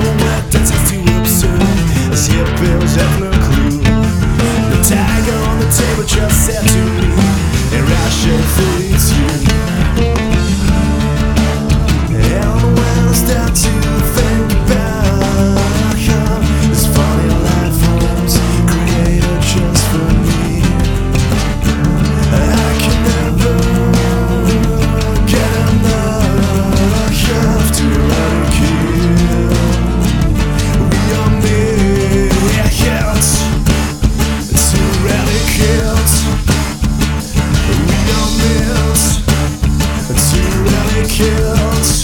silhouette that seems absurd? No clue. The tag on the table just said to kills.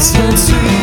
That's your.